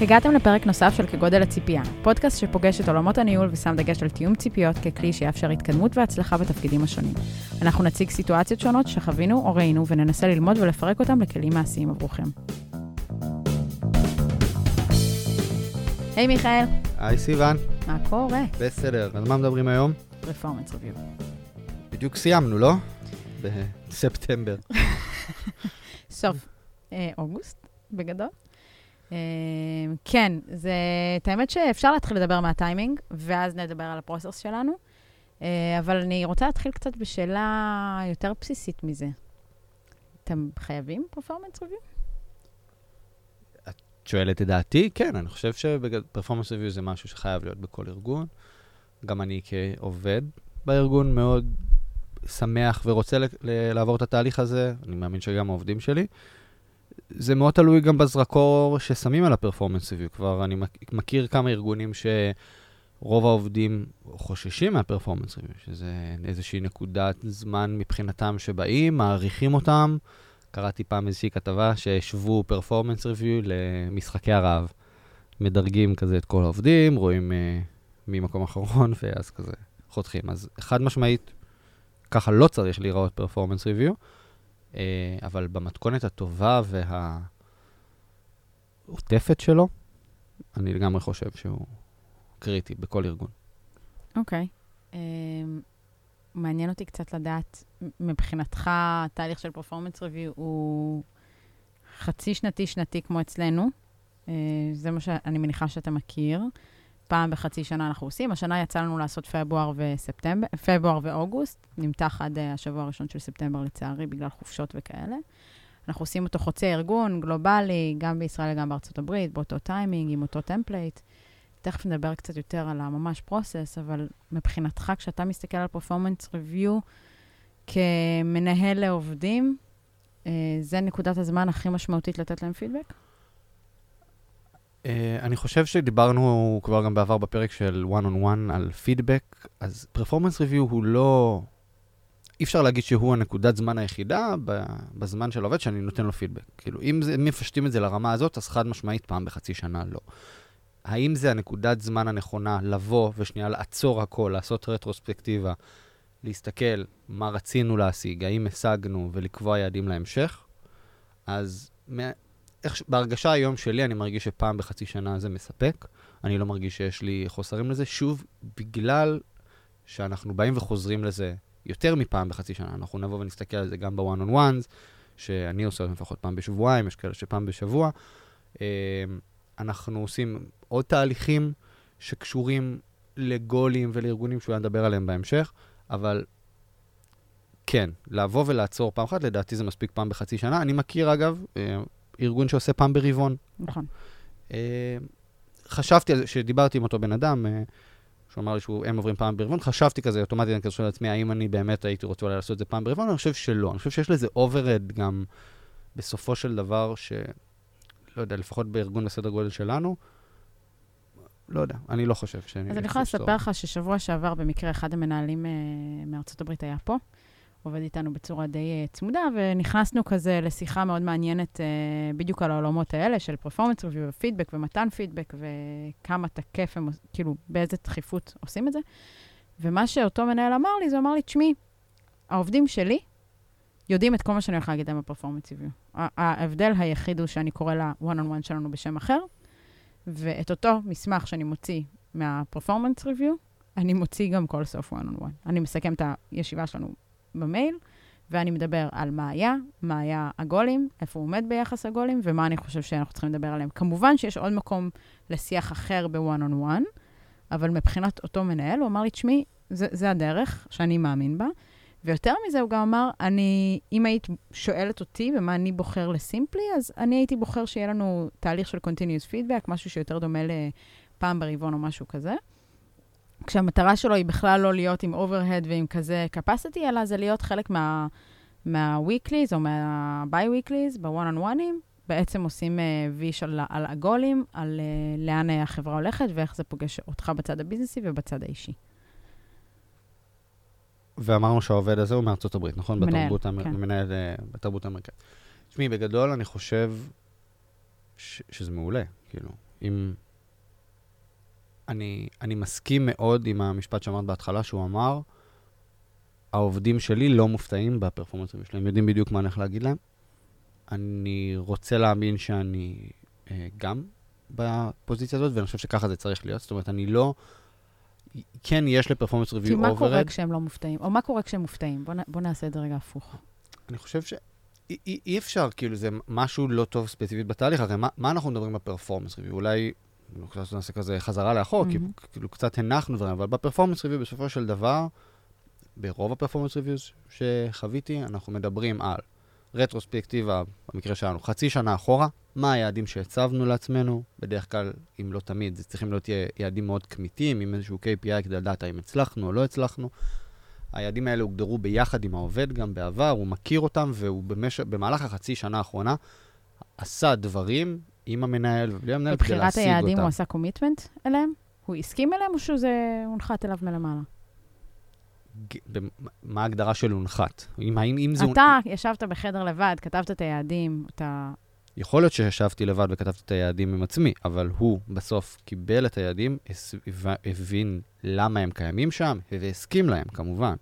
הגעתם לפרק נוסף של כגודל הציפייה, פודקאסט שפוגש את עולמות הניהול ושם דגש על תיאום ציפיות ככלי שיאפשר התקדמות והצלחה בתפקידים השונים. אנחנו נציג סיטואציות שונות שחווינו או ראינו וננסה ללמוד ולפרק אותם לכלים מעשיים עבורכם. היי hey, מיכאל. היי סיוון. מה קורה? בסדר, על מה מדברים היום? פרפורמנס ריוויו. בדיוק סיימנו, לא? בספטמבר. סוף אה, אוגוסט, בגדול. אה, כן, זה, את האמת שאפשר להתחיל לדבר מהטיימינג, ואז נדבר על הפרוסס שלנו, אה, אבל אני רוצה להתחיל קצת בשאלה יותר בסיסית מזה. אתם חייבים פרפורמנס ריוויו? את שואלת את דעתי? כן, אני חושב שפרפורמנס ריוויו זה משהו שחייב להיות בכל ארגון. גם אני כעובד בארגון מאוד שמח ורוצה לעבור את התהליך הזה, אני מאמין שגם העובדים שלי. זה מאוד תלוי גם בזרקור ששמים על ריוויו. כבר אני מכיר כמה ארגונים שרוב העובדים חוששים ריוויו, שזה איזושהי נקודת זמן מבחינתם שבאים, מעריכים אותם. קראתי פעם איזושהי כתבה שהשוו פרפורמנס ריוויו למשחקי הרעב. מדרגים כזה את כל העובדים, רואים uh, ממקום אחרון, ואז כזה חותכים. אז חד משמעית, ככה לא צריך להיראות פרפורמנס ריוויו. אה, אבל במתכונת הטובה והעוטפת שלו, אני לגמרי חושב שהוא קריטי בכל ארגון. אוקיי. Okay. אה, um, מעניין אותי קצת לדעת, מבחינתך, תהליך של פרפורמנס ריוויו הוא חצי שנתי, שנתי כמו אצלנו. Uh, זה מה שאני מניחה שאתה מכיר. פעם בחצי שנה אנחנו עושים. השנה יצא לנו לעשות פברואר וספטמבר, פברואר ואוגוסט, נמתח עד uh, השבוע הראשון של ספטמבר לצערי, בגלל חופשות וכאלה. אנחנו עושים אותו חוצה ארגון, גלובלי, גם בישראל וגם בארצות הברית, באותו טיימינג, עם אותו template. תכף נדבר קצת יותר על הממש process, אבל מבחינתך, כשאתה מסתכל על performance review כמנהל לעובדים, uh, זה נקודת הזמן הכי משמעותית לתת להם פידבק? Uh, אני חושב שדיברנו כבר גם בעבר בפרק של one on one על פידבק, אז פרפורמנס ריוויו הוא לא... אי אפשר להגיד שהוא הנקודת זמן היחידה בזמן של העובד שאני נותן לו פידבק. כאילו, אם זה, מפשטים את זה לרמה הזאת, אז חד משמעית פעם בחצי שנה לא. האם זה הנקודת זמן הנכונה לבוא ושנייה לעצור הכל, לעשות רטרוספקטיבה, להסתכל מה רצינו להשיג, האם השגנו ולקבוע יעדים להמשך? אז איך, בהרגשה היום שלי, אני מרגיש שפעם בחצי שנה זה מספק. אני לא מרגיש שיש לי חוסרים לזה. שוב, בגלל שאנחנו באים וחוזרים לזה יותר מפעם בחצי שנה. אנחנו נבוא ונסתכל על זה גם בוואן און וואנס, שאני עושה אותם לפחות פעם בשבועיים, יש כאלה שפעם בשבוע. אמ, אנחנו עושים עוד תהליכים שקשורים לגולים ולארגונים שאולי נדבר עליהם בהמשך, אבל כן, לבוא ולעצור פעם אחת, לדעתי זה מספיק פעם בחצי שנה. אני מכיר, אגב, אה, ארגון שעושה פעם ברבעון. נכון. אה, חשבתי על זה, כשדיברתי עם אותו בן אדם, אה, שהוא אמר לי שהם עוברים פעם ברבעון, חשבתי כזה אוטומטית, אני כזה שואל לעצמי, האם אני באמת הייתי רוצה אולי לעשות את זה פעם ברבעון? אני חושב שלא. אני חושב שיש לזה overhead גם בסופו של דבר, ש... לא יודע, לפחות בארגון בסדר גודל שלנו, לא יודע, אני לא חושב שאני... אז אני יכולה לספר לך ששבוע שעבר, במקרה, אחד המנהלים uh, מארצות הברית היה פה. עובד איתנו בצורה די uh, צמודה, ונכנסנו כזה לשיחה מאוד מעניינת uh, בדיוק על העולמות האלה של פרפורמנס ריוויו ופידבק ומתן פידבק, וכמה תקף הם, כאילו, באיזה דחיפות עושים את זה. ומה שאותו מנהל אמר לי, זה אמר לי, תשמעי, העובדים שלי יודעים את כל מה שאני הולך להגיד להם בפרפורמנס ריוויו. ההבדל היחיד הוא שאני קורא ל-one-on-one שלנו בשם אחר, ואת אותו מסמך שאני מוציא מהפרפורמנס ריוויו, אני מוציא גם כל סוף one-on-one. אני מסכם את הישיבה שלנו במייל, ואני מדבר על מה היה, מה היה הגולים, איפה הוא עומד ביחס הגולים, ומה אני חושב שאנחנו צריכים לדבר עליהם. כמובן שיש עוד מקום לשיח אחר ב-one on one, אבל מבחינת אותו מנהל, הוא אמר לי, תשמעי, זה, זה הדרך שאני מאמין בה. ויותר מזה, הוא גם אמר, אני, אם היית שואלת אותי במה אני בוחר ל Simply, אז אני הייתי בוחר שיהיה לנו תהליך של continuous feedback, משהו שיותר דומה לפעם ברבעון או משהו כזה. כשהמטרה שלו היא בכלל לא להיות עם overhead ועם כזה capacity, אלא זה להיות חלק מה, מה-weeklies או מה- bi-weeklies, ב- one-on-one ים, בעצם עושים uh, ויש על, על הגולים, על uh, לאן החברה הולכת ואיך זה פוגש אותך בצד ה business י ובצד האישי. ואמרנו שהעובד הזה הוא מארצות הברית, נכון? מנהל, בתרבות כן. המ... מנהל uh, בתרבות האמריקאית. תשמעי, בגדול אני חושב ש... שזה מעולה, כאילו. אם... אני, אני מסכים מאוד עם המשפט שאמרת בהתחלה, שהוא אמר, העובדים שלי לא מופתעים בפרפורמנסים שלהם, יודעים בדיוק מה אני הולך להגיד להם. אני רוצה להאמין שאני אה, גם בפוזיציה הזאת, ואני חושב שככה זה צריך להיות. זאת אומרת, אני לא... כן, יש ל performance review כי overhead. מה קורה כשהם לא מופתעים? או מה קורה כשהם מופתעים? בוא, נ, בוא נעשה את זה רגע הפוך. אני חושב ש... אי, אי, אי אפשר, כאילו, זה משהו לא טוב ספציפית בתהליך. הרי מה, מה אנחנו מדברים ב performance review? אולי קצת נעשה כזה חזרה לאחור, mm-hmm. כי כאילו קצת הנחנו דברים, אבל ב performance review בסופו של דבר, ברוב ה performance reviews שחוויתי, אנחנו מדברים על רטרוספקטיבה, במקרה שלנו, חצי שנה אחורה, מה היעדים שהצבנו לעצמנו, בדרך כלל, אם לא תמיד, זה צריכים להיות יעדים מאוד כמיתיים, עם איזשהו KPI כדי לדעת האם הצלחנו או לא הצלחנו. היעדים האלה הוגדרו ביחד עם העובד גם בעבר, הוא מכיר אותם, והוא במש... במהלך החצי שנה האחרונה עשה דברים עם המנהל ובלי המנהל כדי להשיג אותם. בבחירת היעדים הוא עשה קומיטמנט אליהם? הוא הסכים אליהם או שזה הונחת אליו מלמעלה? מה ההגדרה של הונחת? אם, האם, אם זה... אתה ישבת בחדר לבד, כתבת את היעדים, אתה... יכול להיות שישבתי לבד וכתבתי את היעדים עם עצמי, אבל הוא בסוף קיבל את היעדים, הבין למה הם קיימים שם, והסכים להם, כמובן.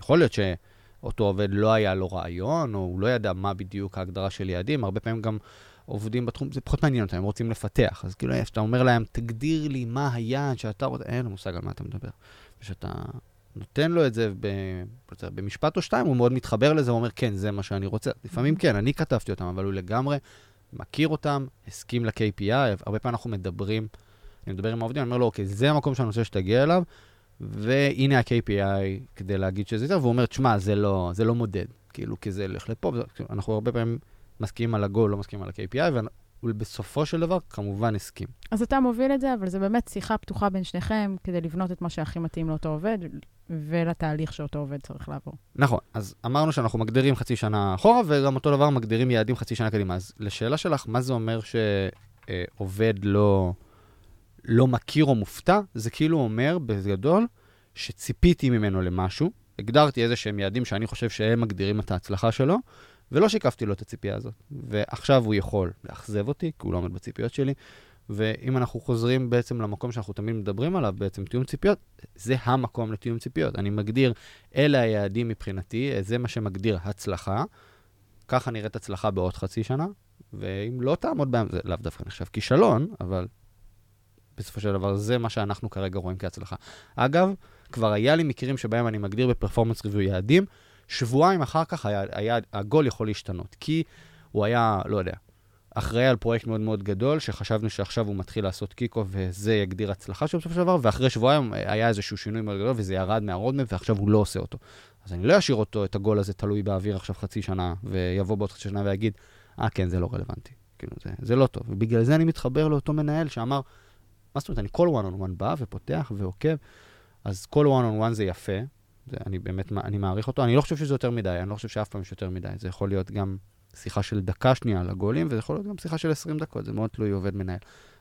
יכול להיות שאותו עובד לא היה לו רעיון, או הוא לא ידע מה בדיוק ההגדרה של יעדים, הרבה פעמים גם עובדים בתחום, זה פחות מעניין אותם, הם רוצים לפתח. אז כאילו, כשאתה אומר להם, תגדיר לי מה היעד שאתה רוצה, אין לו מושג על מה אתה מדבר. ושאתה נותן לו את זה במשפט או שתיים, הוא מאוד מתחבר לזה, הוא אומר, כן, זה מה שאני רוצה. לפעמים כן, אני כתבתי אותם, אבל הוא לגמרי מכיר אותם, הסכים ל-KPI, הרבה פעמים אנחנו מדברים, אני מדבר עם העובדים, אני אומר לו, אוקיי, זה המקום שאני רוצה שתגיע אליו, והנה ה-KPI כדי להגיד שזה יותר, והוא אומר, תשמע, זה לא, זה לא מודד, כאילו, כי זה הולך לפה, אנחנו הרבה פעמים מסכימים על הגול, לא מסכימים על ה-KPI, ובסופו של דבר, כמובן, הסכים. אז אתה מוביל את זה, אבל זה באמת שיחה פתוחה בין שניכם, כדי לבנות את מה שהכי מתאים לאותו עובד, ולתהליך שאותו עובד צריך לעבור. נכון, אז אמרנו שאנחנו מגדירים חצי שנה אחורה, וגם אותו דבר מגדירים יעדים חצי שנה קדימה. אז לשאלה שלך, מה זה אומר שעובד לא, לא מכיר או מופתע? זה כאילו אומר, בגדול, שציפיתי ממנו למשהו, הגדרתי איזה שהם יעדים שאני חושב שהם מגדירים את ההצלחה שלו, ולא שיקפתי לו את הציפייה הזאת. ועכשיו הוא יכול לאכזב אותי, כי הוא לא עומד בציפיות שלי, ואם אנחנו חוזרים בעצם למקום שאנחנו תמיד מדברים עליו, בעצם תיאום ציפיות, זה המקום לתיאום ציפיות. אני מגדיר, אלה היעדים מבחינתי, זה מה שמגדיר הצלחה. ככה נראית הצלחה בעוד חצי שנה, ואם לא תעמוד בהם, זה לאו דווקא נחשב כישלון, אבל בסופו של דבר זה מה שאנחנו כרגע רואים כהצלחה. אגב, כבר היה לי מקרים שבהם אני מגדיר בפרפורמנס ריוויו יעדים, שבועיים אחר כך היה, היה, הגול יכול להשתנות, כי הוא היה, לא יודע, אחראי על פרויקט מאוד מאוד גדול, שחשבנו שעכשיו הוא מתחיל לעשות קיקו וזה יגדיר הצלחה שלו בסופו של דבר, ואחרי שבועיים היה איזשהו שינוי מאוד גדול וזה ירד מהרודמפ ועכשיו הוא לא עושה אותו. אז אני לא אשאיר אותו, את הגול הזה תלוי באוויר עכשיו חצי שנה, ויבוא בעוד חצי שנה ויגיד, אה, כן, זה לא רלוונטי. כאילו, זה, זה לא טוב. ובגלל זה אני מתחבר לאותו מנהל שאמר, מה זאת אומרת, אני כל one on one בא ופותח ועוקב, אז כל one on one זה יפה, זה, אני באמת, אני מעריך אותו. אני לא חושב שזה יותר מדי, אני לא חושב שאף פעם יש יותר מדי. זה יכול להיות גם שיחה של דקה שנייה על הגולים, וזה יכול להיות גם שיחה של 20 דקות, זה מאוד תלוי עובד מנהל.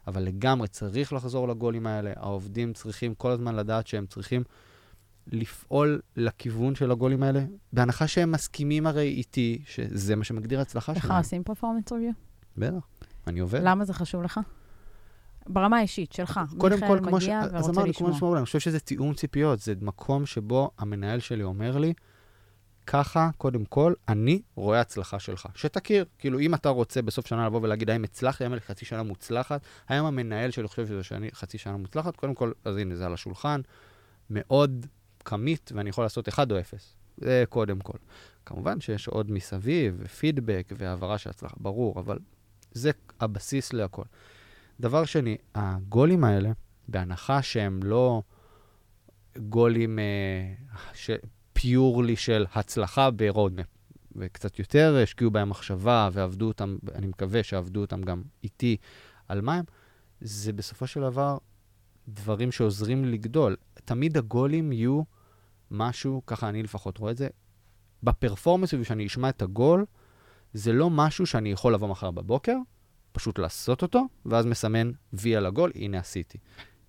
אבל לגמרי צריך לחזור לגולים האלה. העובדים צריכים כל הזמן לדעת שהם צריכים לפעול לכיוון של הגולים האלה, בהנחה שהם מסכימים הרי איתי שזה מה שמגדיר הצלחה שלהם. איך עושים פרפורמנס ריוויו? בטח, אני עובד. למה זה חשוב לך? ברמה האישית שלך. כל, כמו ש... אז אמרנו, כמו שאומרים, אני חושב שזה תיאום ציפיות, זה מקום שבו המנהל שלי אומר לי, ככה, קודם כל, אני רואה הצלחה שלך. שתכיר, כאילו, אם אתה רוצה בסוף שנה לבוא ולהגיד, האם הצלחתי, האם חצי שנה מוצלחת, האם המנהל שלי חושב שזה שאני חצי שנה מוצלחת, קודם כל, אז הנה, זה על השולחן, מאוד כמית, ואני יכול לעשות 1 או 0. זה קודם כל. כמובן שיש עוד מסביב, ופידבק, והעברה של הצלחה, ברור, אבל זה הבסיס להכל. דבר שני, הגולים האלה, בהנחה שהם לא גולים אה, ש... פיורלי של הצלחה ברודמפ, וקצת יותר השקיעו בהם מחשבה ועבדו אותם, אני מקווה שעבדו אותם גם איתי על מה הם, זה בסופו של דבר דברים שעוזרים לגדול. תמיד הגולים יהיו משהו, ככה אני לפחות רואה את זה, בפרפורמנס, וכשאני אשמע את הגול, זה לא משהו שאני יכול לבוא מחר בבוקר, פשוט לעשות אותו, ואז מסמן וי על הגול, הנה עשיתי.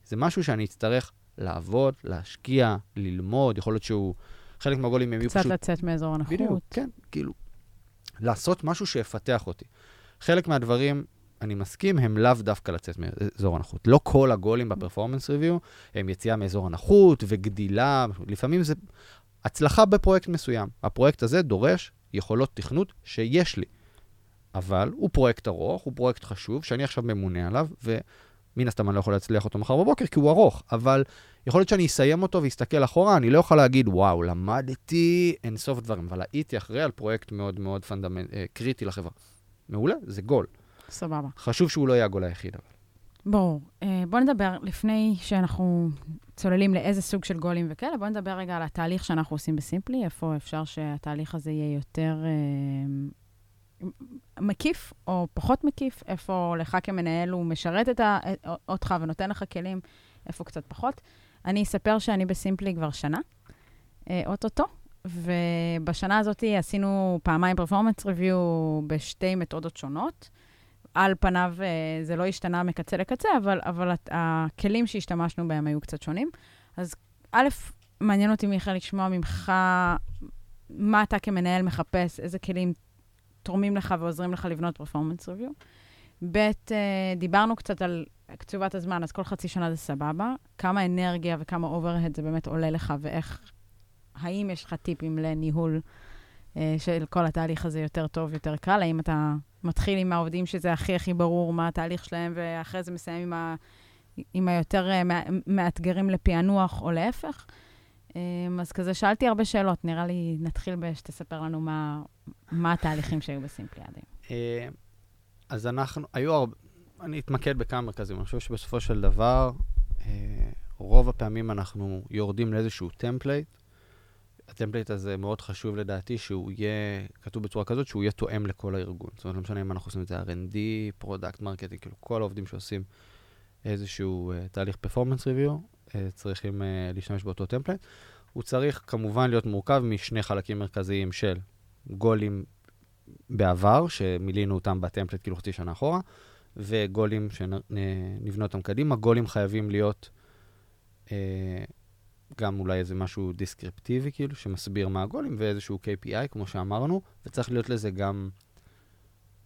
זה משהו שאני אצטרך לעבוד, להשקיע, ללמוד, יכול להיות שהוא חלק מהגולים הם יהיו פשוט... קצת לצאת מאזור הנוחות. בדיוק, כן, כאילו, לעשות משהו שיפתח אותי. חלק מהדברים, אני מסכים, הם לאו דווקא לצאת מאזור הנוחות. לא כל ה goals ב performance review הם יציאה מאזור הנוחות וגדילה, לפעמים זה הצלחה בפרויקט מסוים. הפרויקט הזה דורש יכולות תכנות שיש לי, אבל הוא פרויקט ארוך, הוא פרויקט חשוב, שאני עכשיו ממונה עליו, ומן הסתם אני לא יכול להצליח אותו מחר בבוקר כי הוא ארוך, אבל יכול להיות שאני אסיים אותו ואסתכל אחורה, אני לא יכול להגיד, וואו, למדתי אין סוף דברים, אבל הייתי אחראי על פרויקט מאוד מאוד fundament, אה, קריטי לחברה. מעולה, זה גול. סבבה. חשוב שהוא לא יהיה הגול היחיד, אבל. ברור. אה, בוא נדבר, לפני שאנחנו צוללים לאיזה סוג של גולים וכאלה, בוא נדבר רגע על התהליך שאנחנו עושים בסימפלי, איפה אפשר שהתהליך הזה יהיה יותר אה, מקיף או פחות מקיף, איפה לך כמנהל הוא משרת את ה, אותך ונותן לך כלים, איפה קצת פחות. אני אספר שאני בסימפלי כבר שנה, אה, אוטוטו, ובשנה הזאת עשינו פעמיים performance review בשתי מתודות שונות. על פניו אה, זה לא השתנה מקצה לקצה, אבל, אבל הכלים שהשתמשנו בהם היו קצת שונים. אז א', מעניין אותי, מיכאל, לשמוע ממך מה אתה כמנהל מחפש, איזה כלים תורמים לך ועוזרים לך לבנות performance review. ב', אה, דיברנו קצת על קצובת הזמן, אז כל חצי שנה זה סבבה. כמה אנרגיה וכמה overhead זה באמת עולה לך, ואיך, האם יש לך טיפים לניהול אה, של כל התהליך הזה יותר טוב, יותר קל? האם אתה מתחיל עם העובדים שזה הכי הכי ברור מה התהליך שלהם, ואחרי זה מסיים עם, ה, עם היותר אה, מאתגרים לפענוח, או להפך? אה, אז כזה שאלתי הרבה שאלות, נראה לי נתחיל בשתספר לנו מה, מה התהליכים שהיו בסימפלי עד היום. אז אנחנו, היו הרבה, אני אתמקד בכמה מרכזים. אני חושב שבסופו של דבר, אה, רוב הפעמים אנחנו יורדים לאיזשהו template. ה template הזה מאוד חשוב לדעתי שהוא יהיה כתוב בצורה כזאת שהוא יהיה תואם לכל הארגון. זאת אומרת, לא משנה אם אנחנו עושים את זה R&D, product, marketing, כאילו כל העובדים שעושים איזשהו uh, תהליך performance review, uh, צריכים uh, להשתמש באותו template. הוא צריך כמובן להיות מורכב משני חלקים מרכזיים של goals בעבר, שמילינו אותם ב template כאילו חצי שנה אחורה, וגולים שנבנה אותם קדימה. גולים חייבים להיות אה, גם אולי איזה משהו דיסקריפטיבי, כאילו, שמסביר מה הגולים, ואיזשהו KPI, כמו שאמרנו, וצריך להיות לזה גם,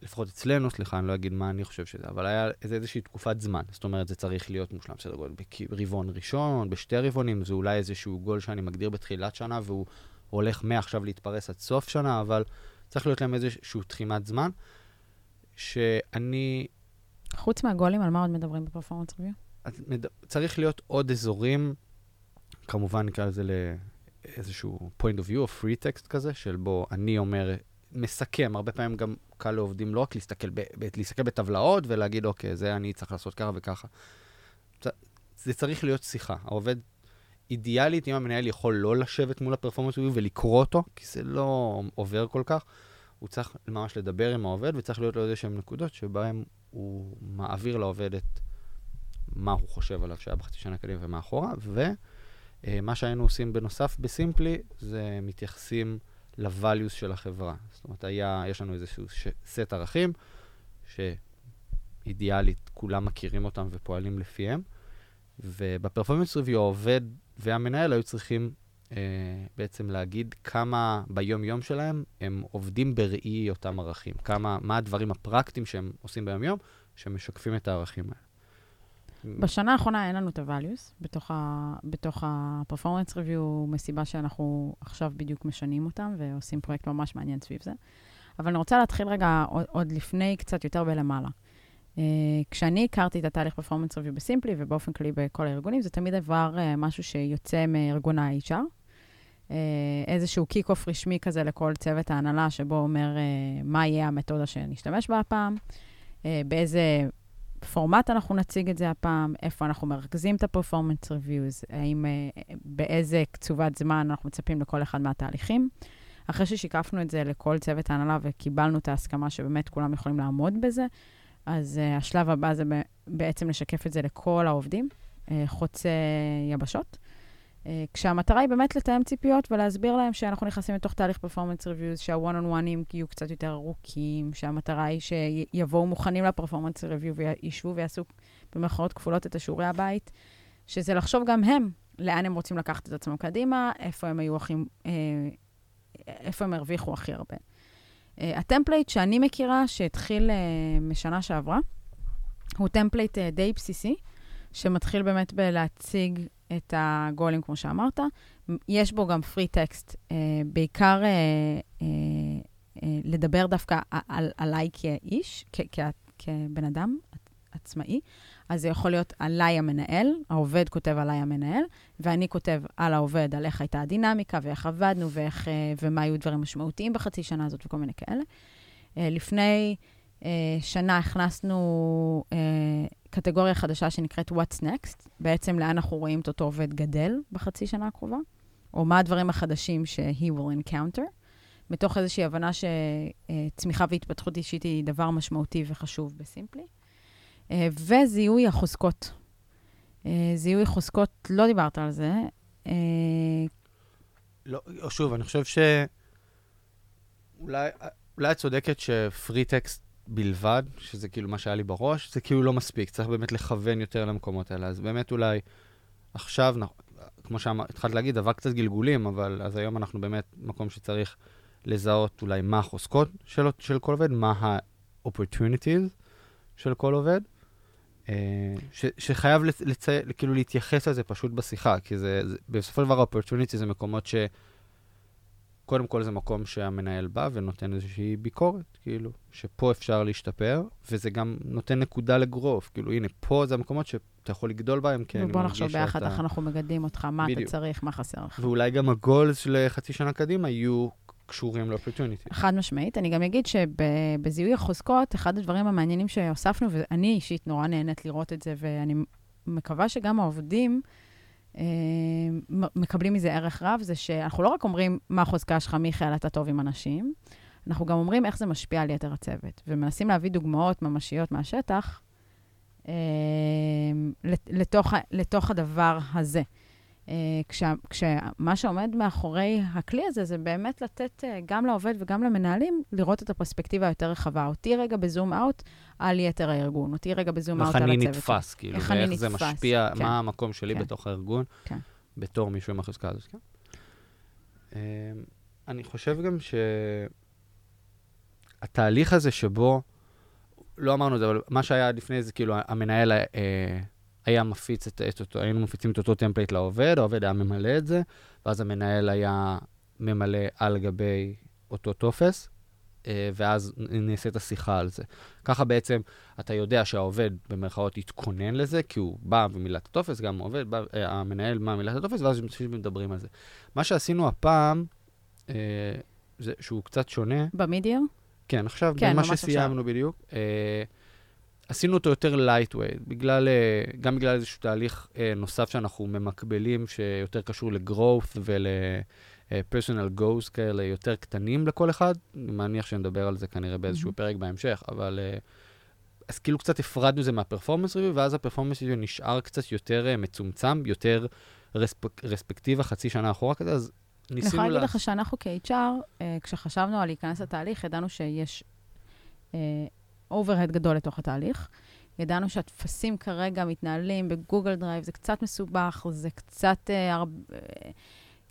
לפחות אצלנו, סליחה, אני לא אגיד מה אני חושב שזה, אבל היה איזושהי תקופת זמן. זאת אומרת, זה צריך להיות מושלם, בסדר גודל, ברבעון ראשון, בשתי רבעונים, זה אולי איזשהו גול שאני מגדיר בתחילת שנה, והוא הולך מעכשיו להתפרס עד סוף שנה, אבל... צריך להיות להם איזושהי תחימת זמן, שאני... חוץ מהגולים, על מה עוד מדברים בפרפורמנס ריוויו? מד... צריך להיות עוד אזורים, כמובן נקרא לזה לאיזשהו point of view, או free text כזה, של בו אני אומר, מסכם, הרבה פעמים גם קל לעובדים לא רק להסתכל, ב... להסתכל בטבלאות ולהגיד, אוקיי, זה אני צריך לעשות ככה וככה. זה צריך להיות שיחה. העובד אידיאלית, אם המנהל יכול לא לשבת מול הפרפורמנס ריוויו ולקרוא אותו, כי זה לא עובר כל כך, הוא צריך ממש לדבר עם העובד, וצריך להיות לו איזה שהן נקודות שבהן הוא מעביר לעובד את מה הוא חושב עליו שהיה בחצי שנה קדימה ומה אחורה, ומה שהיינו עושים בנוסף בסימפלי, זה מתייחסים ל-values של החברה. זאת אומרת, היה, יש לנו איזשהו סט ערכים, שאידיאלית כולם מכירים אותם ופועלים לפיהם, ובפרפורמנס ריוויו העובד והמנהל היו צריכים אה, בעצם להגיד כמה ביום-יום שלהם הם עובדים בראי אותם ערכים. כמה, מה הדברים הפרקטיים שהם עושים ביום-יום, שמשקפים את הערכים האלה. בשנה האחרונה אין לנו את ה-values בתוך, ה-performance review, מסיבה שאנחנו עכשיו בדיוק משנים אותם ועושים פרויקט ממש מעניין סביב זה. אבל אני רוצה להתחיל רגע עוד, עוד לפני, קצת יותר בלמעלה. Uh, כשאני הכרתי את התהליך פרפורמנס ריוויו בסימפלי, ובאופן כללי בכל הארגונים, זה תמיד עבר uh, משהו שיוצא מארגון ה-HR. Uh, אה, איזשהו kick-off רשמי כזה לכל צוות ההנהלה, שבו אומר uh, מה יהיה המתודה שנשתמש בה הפעם, uh, באיזה פורמט אנחנו נציג את זה הפעם, איפה אנחנו מרכזים את ה-performance reviews, האם, uh, באיזה קצובת זמן אנחנו מצפים לכל אחד מהתהליכים. אחרי ששיקפנו את זה לכל צוות ההנהלה וקיבלנו את ההסכמה שבאמת כולם יכולים לעמוד בזה, אז uh, השלב הבא זה בעצם לשקף את זה לכל העובדים, uh, חוצה יבשות. Uh, כשהמטרה היא באמת לתאם ציפיות ולהסביר להם שאנחנו נכנסים לתוך תהליך performance reviews, שה one on one־ים יהיו קצת יותר ארוכים, שהמטרה היא שיבואו מוכנים ל performance review וישבו ויעשו במרכאות כפולות את השיעורי הבית, שזה לחשוב גם הם לאן הם רוצים לקחת את עצמם קדימה, איפה הם היו הכי, uh, איפה הם הרוויחו הכי הרבה. Uh, ה template שאני מכירה, שהתחיל משנה שעברה, הוא template אה, די בסיסי, שמתחיל באמת בלהציג את ה goals, כמו שאמרת. יש בו גם free text, אה, בעיקר אה, אה, אה, לדבר דווקא על, עליי כאיש, כ, כ, כבן אדם עצמאי. אז זה יכול להיות עליי המנהל, העובד כותב עליי המנהל, ואני כותב על העובד, על איך הייתה הדינמיקה ואיך עבדנו ואיך, אה, ומה היו דברים משמעותיים בחצי שנה הזאת וכל מיני כאלה. אה, לפני שנה הכנסנו קטגוריה חדשה שנקראת What's Next, בעצם לאן אנחנו רואים את אותו עובד גדל בחצי שנה הקרובה, או מה הדברים החדשים ש-he will encounter, מתוך איזושהי הבנה שצמיחה והתפתחות אישית היא דבר משמעותי וחשוב בסימפלי. אה, וזיהוי החוזקות. אה, זיהוי חוזקות, לא דיברת על זה. אה, לא, שוב, אני חושב ש... אולי, אולי את צודקת שפרי טקסט בלבד, שזה כאילו מה שהיה לי בראש, זה כאילו לא מספיק, צריך באמת לכוון יותר למקומות האלה. אז באמת אולי עכשיו, כמו שהתחלת להגיד, עבר קצת גלגולים, אבל אז היום אנחנו באמת מקום שצריך לזהות אולי מה החוזקות של, של כל עובד, מה ה-opportunities של כל עובד, אה, ש, שחייב לצ... כאילו להתייחס לזה פשוט בשיחה, כי זה, זה בסופו של דבר opportunity זה מקומות ש... קודם כל זה מקום שהמנהל בא ונותן איזושהי ביקורת, כאילו, שפה אפשר להשתפר, וזה גם נותן נקודה לגרוף, כאילו, הנה, פה זה המקומות שאתה יכול לגדול בהם, כי אני מרגיש שאתה... ובוא נחשוב ביחד איך אנחנו מגדים אותך, מה בדיוק. אתה צריך, מה חסר לך. ואולי גם הגולס של חצי שנה קדימה יהיו קשורים לאופרטוניטי. חד משמעית. אני גם אגיד שבזיהוי החוזקות, אחד הדברים המעניינים שהוספנו, ואני אישית נורא נהנית לראות את זה, ואני מקווה שגם העובדים מקבלים מזה ערך רב, זה שאנחנו לא רק אומרים מה החוזקה שלך, מיכאל, אתה טוב עם אנשים, אנחנו גם אומרים איך זה משפיע על יתר הצוות, ומנסים להביא דוגמאות ממשיות מהשטח אה, לתוך, לתוך הדבר הזה. אה, כשה, כשמה שעומד מאחורי הכלי הזה, זה באמת לתת uh, גם לעובד וגם למנהלים לראות את הפרספקטיבה היותר רחבה. אותי רגע בזום אאוט על יתר הארגון, אותי רגע ב zoom out על הצוות. איך אני נתפס, כאילו, איך ואיך זה משפיע, כן. מה המקום שלי כן. בתוך הארגון, כן. בתור מישהו עם החזקה הזאת. כן. Uh, אני חושב גם שהתהליך הזה שבו, לא אמרנו את זה, אבל מה שהיה לפני זה, כאילו, המנהל... Uh, היה מפיץ את, את אותו, היינו מפיצים את אותו template לעובד, העובד היה ממלא את זה, ואז המנהל היה ממלא על גבי אותו טופס, אה, ואז נעשית השיחה על זה. ככה בעצם אתה יודע שהעובד, במרכאות, התכונן לזה, כי הוא בא ומילא את הטופס, גם העובד, בא, אה, המנהל בא ומילא את הטופס, ואז מדברים על זה. מה שעשינו הפעם, אה, זה שהוא קצת שונה. ב mid-year? כן, עכשיו, כן, במה שסיימנו עכשיו. בדיוק. עשינו אותו יותר lightweight, בגלל, אה, גם בגלל איזשהו תהליך אה, נוסף שאנחנו ממקבלים, שיותר קשור ל growth ול-personal אה, goals כאלה יותר קטנים לכל אחד. אני מניח שנדבר על זה כנראה באיזשהו mm-hmm. פרק בהמשך, אבל... אז כאילו קצת הפרדנו את זה מה performance review, ואז ה performance review נשאר קצת יותר מצומצם, יותר רספק, רטרוספקטיבה חצי שנה אחורה כזה, אז ניסינו... אני יכולה להגיד לך שאנחנו כ-HR, כשחשבנו על להיכנס לתהליך, ידענו שיש overhead גדול לתוך התהליך. ידענו שהטפסים כרגע מתנהלים ב Google Drive, זה קצת מסובך, זה קצת אה, הרבה... אה,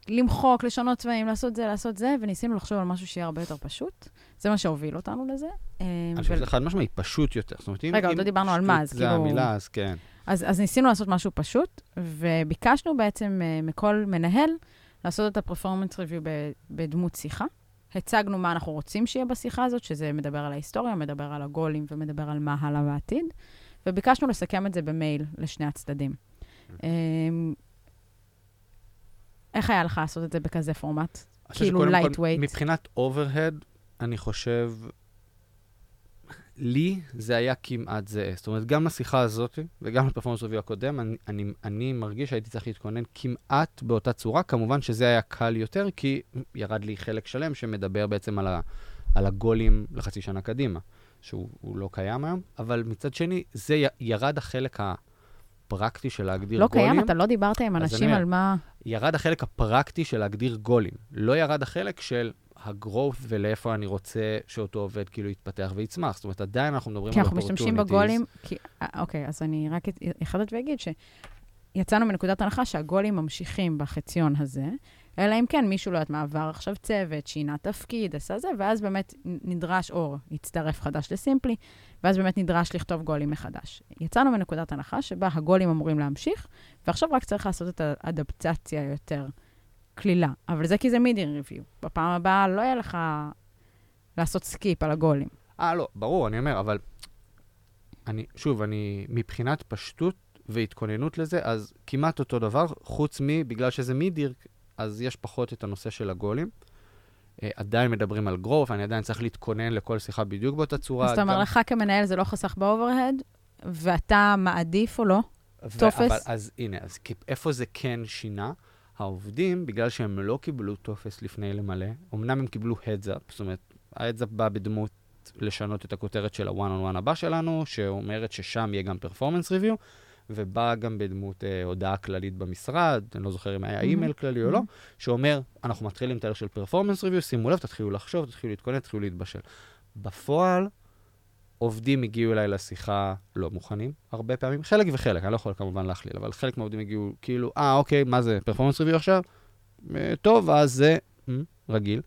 למחוק, לשנות צבעים, לעשות זה, לעשות זה, וניסינו לחשוב על משהו שיהיה הרבה יותר פשוט. זה מה שהוביל אותנו לזה. אה, אני חושב שזה חד משמעית פשוט יותר. זאת אומרת, אם... רגע, עוד לא דיברנו על מה, אז כאילו... זה המילה, אז כן. אז, אז ניסינו לעשות משהו פשוט, וביקשנו בעצם uh, מכל מנהל לעשות את הפרפורמנס ריוויו בדמות שיחה. הצגנו מה אנחנו רוצים שיהיה בשיחה הזאת, שזה מדבר על ההיסטוריה, מדבר על הגולים ומדבר על מה הלאה בעתיד, וביקשנו לסכם את זה במייל לשני הצדדים. אמ, איך היה לך לעשות את זה בכזה פורמט? כאילו lightweight. מבחינת overhead, אני חושב לי זה היה כמעט זהה. זאת אומרת, גם לשיחה הזאת וגם ל performance review הקודם, אני, אני, אני מרגיש שהייתי צריך להתכונן כמעט באותה צורה. כמובן שזה היה קל יותר, כי ירד לי חלק שלם שמדבר בעצם על, ה, על ה goals לחצי שנה קדימה, שהוא לא קיים היום, אבל מצד שני, זה ירד החלק הפרקטי של להגדיר לא goals. לא קיים, אתה לא דיברת עם אנשים על מה... ירד החלק הפרקטי של להגדיר גולים. לא ירד החלק של ה-growth ולאיפה אני רוצה שאותו עובד כאילו יתפתח ויצמח. זאת אומרת, עדיין אנחנו מדברים על אופורטוניטיז. כי אנחנו משתמשים בגולים, כי, אה, אוקיי, אז אני רק אחדד ואגיד שיצאנו מנקודת הנחה שהגולים ממשיכים בחציון הזה, אלא אם כן מישהו, לא יודעת מה, עבר עכשיו צוות, שינה תפקיד, עשה זה, ואז באמת נדרש, או הצטרף חדש לסימפלי, ואז באמת נדרש לכתוב גולים מחדש. יצאנו מנקודת הנחה שבה הגולים אמורים להמשיך, ועכשיו רק צריך לעשות את האדפטציה יותר קלילה. אבל זה כי זה mid-year review. בפעם הבאה לא יהיה לך לעשות skip על ה goals. אה, לא, ברור, אני אומר, אבל אני, שוב, אני, מבחינת פשטות והתכוננות לזה, אז כמעט אותו דבר, חוץ מבגלל שזה mid-year, אז יש פחות את הנושא של ה goals. Uh, עדיין מדברים על growth, אני עדיין צריך להתכונן לכל שיחה בדיוק באותה צורה. אז אתה אומר, לך כמנהל זה לא חסך ב overhead, ואתה מעדיף או לא? טופס? אז הנה, אז איפה זה כן שונה? העובדים, בגלל שהם לא קיבלו טופס לפני למלא, אמנם הם קיבלו heads up, זאת אומרת, ה-heads up בא בדמות לשנות את הכותרת של ה-one-on-one הבא שלנו, שאומרת ששם יהיה גם performance review, ובא גם בדמות אה, הודעה כללית במשרד, אני לא זוכר אם היה email mm-hmm. כללי או לא, mm-hmm. שאומר, אנחנו מתחילים תהליך של performance review, שימו לב, תתחילו לחשוב, תתחילו להתכונן, תתחילו להתבשל. בפועל, עובדים הגיעו אליי לשיחה לא מוכנים, הרבה פעמים, חלק וחלק, אני לא יכול כמובן להכליל, אבל חלק מהעובדים הגיעו כאילו, אה, אוקיי, מה זה, פרפורמנס ריוויו עכשיו? אה, טוב, אז זה mm, רגיל.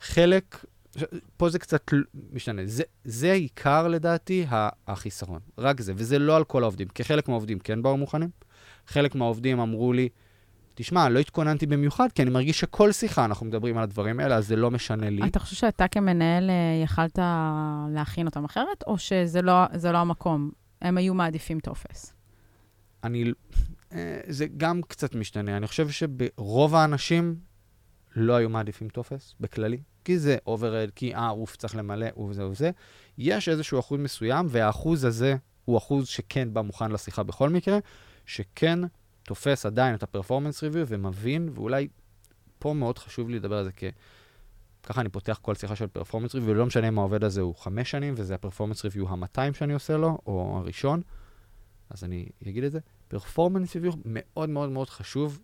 חלק, פה זה קצת משתנה. זה, זה עיקר, לדעתי, החיסרון. רק זה, וזה לא על כל העובדים, כי חלק מהעובדים כן באו מוכנים, חלק מהעובדים אמרו לי, תשמע, לא התכוננתי במיוחד, כי אני מרגיש שכל שיחה אנחנו מדברים על הדברים האלה, אז זה לא משנה לי. אתה חושב שאתה כמנהל אה, יכלת להכין אותם אחרת, או שזה לא, לא המקום? הם היו מעדיפים טופס. אני... אה, זה גם קצת משתנה. אני חושב שברוב האנשים לא היו מעדיפים טופס, בכללי, כי זה overhead, כי אה, אוף צריך למלא, וזה וזה. יש איזשהו אחוז מסוים, והאחוז הזה הוא אחוז שכן בא מוכן לשיחה בכל מקרה, שכן תופס עדיין את ה-performance review ומבין, ואולי פה מאוד חשוב לי לדבר על זה, כי ככה אני פותח כל שיחה של פרפורמנס ריוויו, ולא משנה אם העובד הזה הוא חמש שנים, וזה הפרפורמנס ריוויו ה-200 שאני עושה לו, או הראשון, אז אני אגיד את זה. פרפורמנס ריוויו מאוד מאוד מאוד חשוב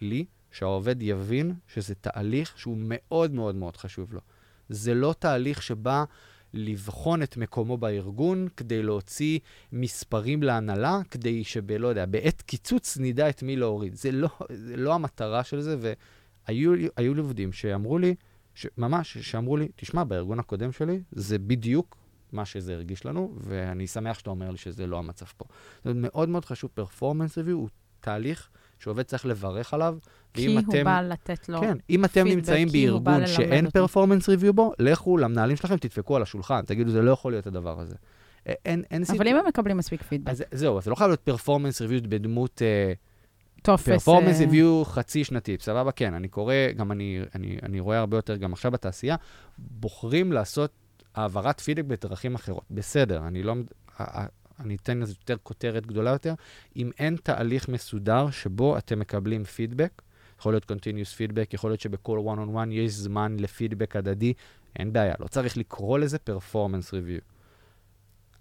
לי, שהעובד יבין שזה תהליך שהוא מאוד מאוד מאוד חשוב לו. זה לא תהליך שבא לבחון את מקומו בארגון, כדי להוציא מספרים להנהלה, כדי שב... לא יודע, בעת קיצוץ נדע את מי להוריד. זה לא, זה לא המטרה של זה, והיו לי עובדים שאמרו לי, ש, ממש, שאמרו לי, תשמע, בארגון הקודם שלי, זה בדיוק מה שזה הרגיש לנו, ואני שמח שאתה אומר לי שזה לא המצב פה. זה מאוד מאוד חשוב, פרפורמנס ריוויו הוא תהליך שעובד צריך לברך עליו. כי אתם, הוא בא לתת לו כן, אם אתם נמצאים בארגון שאין פרפורמנס ריוויו בו, לכו למנהלים שלכם, תדפקו על השולחן, תגידו, זה לא יכול להיות הדבר הזה. אין, אין סיפור. אבל אם הם מקבלים מספיק פידבק. אז זהו, אז זה לא חייב להיות פרפורמנס ריוויו בדמות... טופס. פרפורמנס ריוויו חצי שנתי, סבבה? כן, אני קורא, גם אני, אני, אני רואה הרבה יותר, גם עכשיו בתעשייה, בוחרים לעשות העברת פידבק בדרכים אחרות. בסדר, אני לא... אני אתן לזה יותר כותרת גדולה יותר, אם אין תהליך מסודר שבו אתם מקבלים פידבק, יכול להיות continuous feedback, יכול להיות שבכל one on one יש זמן לפידבק הדדי, אין בעיה, לא צריך לקרוא לזה performance review.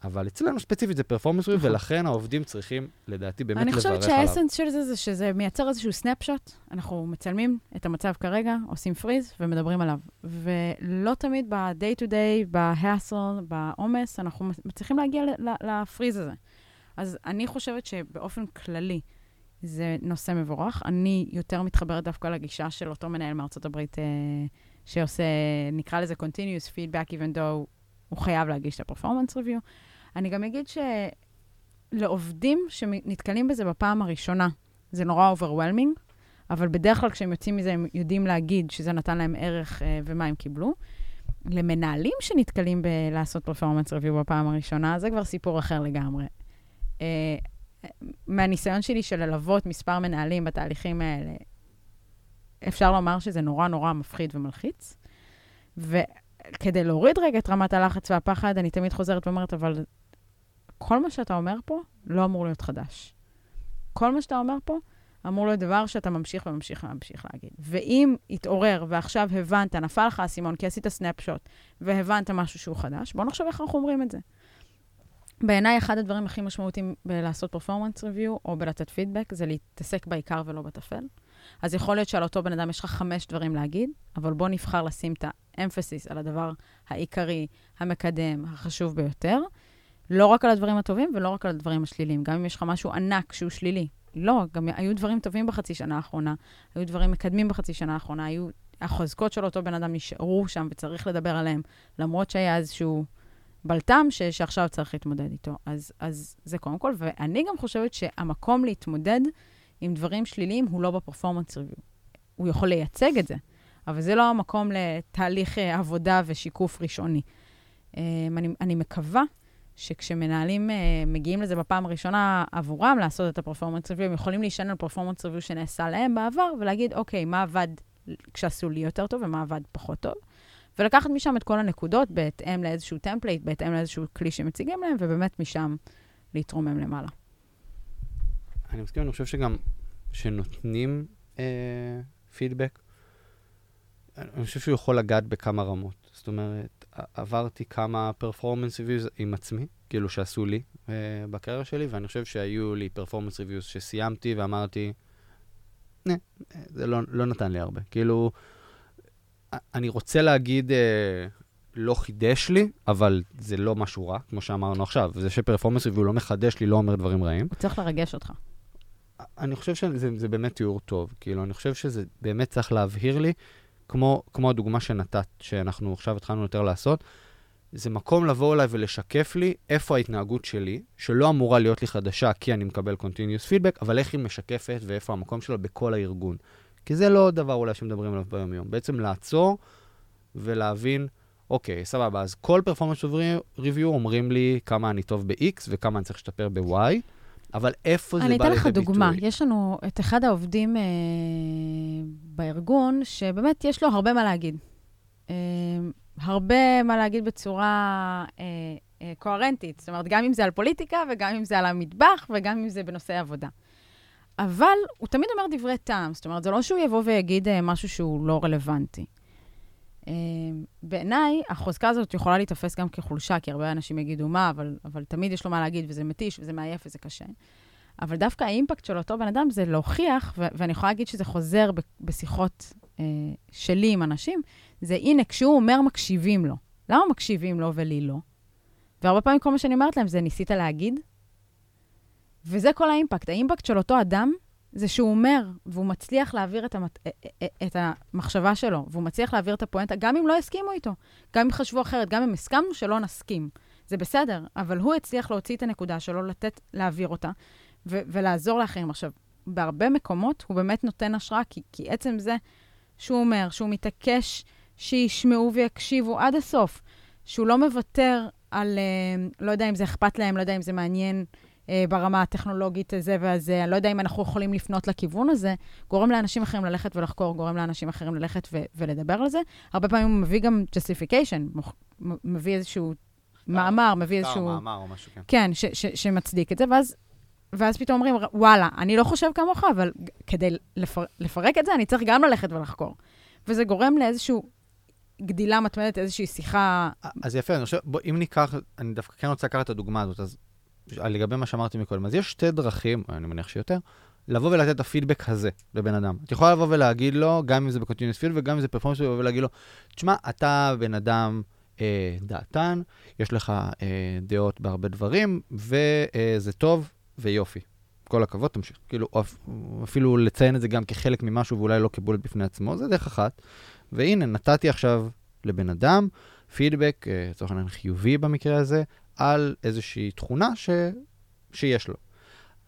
אבל אצלנו ספציפית זה פרפורמנס נכון. ולכן העובדים צריכים, לדעתי, באמת לברך עליו. אני חושבת שהאסנס של זה, זה שזה מייצר איזשהו סנפשוט. אנחנו מצלמים את המצב כרגע, עושים פריז ומדברים עליו. ולא תמיד ב-day to day, בהאסל, בעומס, אנחנו מצליחים להגיע לפריז הזה. אז אני חושבת שבאופן כללי, זה נושא מבורך. אני יותר מתחברת דווקא לגישה של אותו מנהל מארצות הברית, אה, שעושה, נקרא לזה continuous feedback, even though הוא חייב להגיש את הפרפורמנס ריוויו. אני גם אגיד שלעובדים שנתקלים בזה בפעם הראשונה, זה נורא overwhelming, אבל בדרך כלל כשהם יוצאים מזה, הם יודעים להגיד שזה נתן להם ערך אה, ומה הם קיבלו. למנהלים שנתקלים בלעשות פרפורמנס ריוויו בפעם הראשונה, זה כבר סיפור אחר לגמרי. אה, מהניסיון שלי של ללוות מספר מנהלים בתהליכים האלה, אפשר לומר שזה נורא נורא מפחיד ומלחיץ. וכדי להוריד רגע את רמת הלחץ והפחד, אני תמיד חוזרת ואומרת, אבל כל מה שאתה אומר פה לא אמור להיות חדש. כל מה שאתה אומר פה אמור להיות דבר שאתה ממשיך וממשיך וממשיך להגיד. ואם התעורר ועכשיו הבנת, נפל לך האסימון כי עשית סנפשוט, והבנת משהו שהוא חדש, בוא נחשוב איך אנחנו אומרים את זה. בעיניי, אחד הדברים הכי משמעותיים בלעשות פרפורמנס ריוויו, או בלתת פידבק, זה להתעסק בעיקר ולא בטפל. אז יכול להיות שעל אותו בן אדם יש לך חמש דברים להגיד, אבל בוא נבחר לשים את האמפסיס על הדבר העיקרי, המקדם, החשוב ביותר. לא רק על הדברים הטובים ולא רק על הדברים השליליים. גם אם יש לך משהו ענק שהוא שלילי, לא, גם היו דברים טובים בחצי שנה האחרונה, היו דברים מקדמים בחצי שנה האחרונה, היו... החוזקות של אותו בן אדם נשארו שם וצריך לדבר עליהם, למרות שהיה איזשהו בלטם ש, שעכשיו צריך להתמודד איתו. אז, אז זה קודם כל, ואני גם חושבת שהמקום להתמודד עם דברים שליליים הוא לא ב-performance review. הוא יכול לייצג את זה, אבל זה לא המקום לתהליך אה, עבודה ושיקוף ראשוני. אה, אני, אני מקווה שכשמנהלים uh, מגיעים לזה בפעם הראשונה עבורם לעשות את ה-performance review, הם יכולים להישען על performance review שנעשה להם בעבר, ולהגיד, אוקיי, מה עבד כשעשו לי יותר טוב ומה עבד פחות טוב. ולקחת משם את כל הנקודות בהתאם לאיזשהו template, בהתאם לאיזשהו כלי שמציגים להם, ובאמת משם להתרומם למעלה. אני מסכים, אני חושב שגם שנותנים אה, פידבק, אני חושב שהוא יכול לגעת בכמה רמות. זאת אומרת, עברתי כמה performance reviews עם עצמי, כאילו שעשו לי uh, בקריירה שלי, ואני חושב שהיו לי performance reviews שסיימתי ואמרתי, nah, זה לא, לא נתן לי הרבה. כאילו, אני רוצה להגיד, uh, לא חידש לי, אבל זה לא משהו רע, כמו שאמרנו עכשיו. זה שפרפורמנס ריוויו לא מחדש לי, לא אומר דברים רעים. הוא צריך לרגש אותך. אני חושב שזה באמת תיאור טוב. כאילו, אני חושב שזה באמת צריך להבהיר לי כמו, כמו הדוגמה שנתת, שאנחנו עכשיו התחלנו יותר לעשות, זה מקום לבוא אליי ולשקף לי איפה ההתנהגות שלי, שלא אמורה להיות לי חדשה כי אני מקבל continuous feedback, אבל איך היא משקפת ואיפה המקום שלה בכל הארגון. כי זה לא דבר אולי שמדברים עליו ביום-יום. בעצם לעצור ולהבין, אוקיי, סבבה, אז כל פרפורמנס review אומרים לי כמה אני טוב ב-X וכמה אני צריך להשתפר ב-Y. אבל איפה זה בא לידי ביטוי? אני אתן לך דוגמה. יש לנו את אחד העובדים אה, בארגון, שבאמת יש לו הרבה מה להגיד. אה, הרבה מה להגיד בצורה אה, אה, קוהרנטית. זאת אומרת, גם אם זה על פוליטיקה, וגם אם זה על המטבח, וגם אם זה בנושא עבודה. אבל הוא תמיד אומר דברי טעם. זאת אומרת, זה לא שהוא יבוא ויגיד אה, משהו שהוא לא רלוונטי. Uh, בעיניי, החוזקה הזאת יכולה להיתפס גם כחולשה, כי הרבה אנשים יגידו מה, אבל, אבל תמיד יש לו מה להגיד, וזה מתיש, וזה מעייף, וזה קשה. אבל דווקא האימפקט של אותו בן אדם זה להוכיח, ו- ואני יכולה להגיד שזה חוזר ב- בשיחות uh, שלי עם אנשים, זה הנה, כשהוא אומר מקשיבים לו. למה מקשיבים לו ולי לא? והרבה פעמים כל מה שאני אומרת להם זה, ניסית להגיד? וזה כל האימפקט. האימפקט של אותו אדם זה שהוא אומר, והוא מצליח להעביר את, המת... אה, אה, אה, את המחשבה שלו, והוא מצליח להעביר את הפואנטה, גם אם לא הסכימו איתו, גם אם חשבו אחרת, גם אם הסכמנו שלא נסכים. זה בסדר, אבל הוא הצליח להוציא את הנקודה שלו, לתת, להעביר אותה, ו- ולעזור לאחרים. עכשיו, בהרבה מקומות הוא באמת נותן השראה, כי, כי עצם זה שהוא אומר, שהוא מתעקש שישמעו ויקשיבו עד הסוף, שהוא לא מוותר על, לא יודע אם זה אכפת להם, לא יודע אם זה מעניין, אה, ברמה הטכנולוגית הזה והזה, אני לא יודע אם אנחנו יכולים לפנות לכיוון הזה, גורם לאנשים אחרים ללכת ולחקור, גורם לאנשים אחרים ללכת ו- ולדבר על זה. הרבה פעמים הוא מביא גם justification, מביא איזשהו מאמר, מביא איזשהו... מאמר או משהו, כן. כן, ש- ש- שמצדיק את זה, ואז... ואז פתאום אומרים, וואלה, אני לא חושב כמוך, אבל כדי לפר... לפרק את זה, אני צריך גם ללכת ולחקור. וזה גורם לאיזשהו גדילה מתמדת, איזושהי שיחה... אז יפה, אני חושב, בוא, אם ניקח, אני דווקא כן רוצה לקחת את הדוגמה הזאת, אז לגבי מה שאמרתי מקודם, אז יש שתי דרכים, אני מניח שיותר, לבוא ולתת את ה-feedback הזה לבן אדם. את יכולה לבוא ולהגיד לו, גם אם זה בקונטיניוס פיד וגם אם זה לבוא ולהגיד לו, תשמע, אתה בן אדם אה, דעתן, יש לך אה, דעות בהרבה דברים, וזה אה, טוב ויופי. כל הכבוד, תמשיך. כאילו, אפילו לציין את זה גם כחלק ממשהו ואולי לא כ-bullet בפני עצמו, זה דרך אחת. והנה, נתתי עכשיו לבן אדם פידבק, אה, לצורך העניין חיובי במקרה הזה, על איזושהי תכונה ש... שיש לו.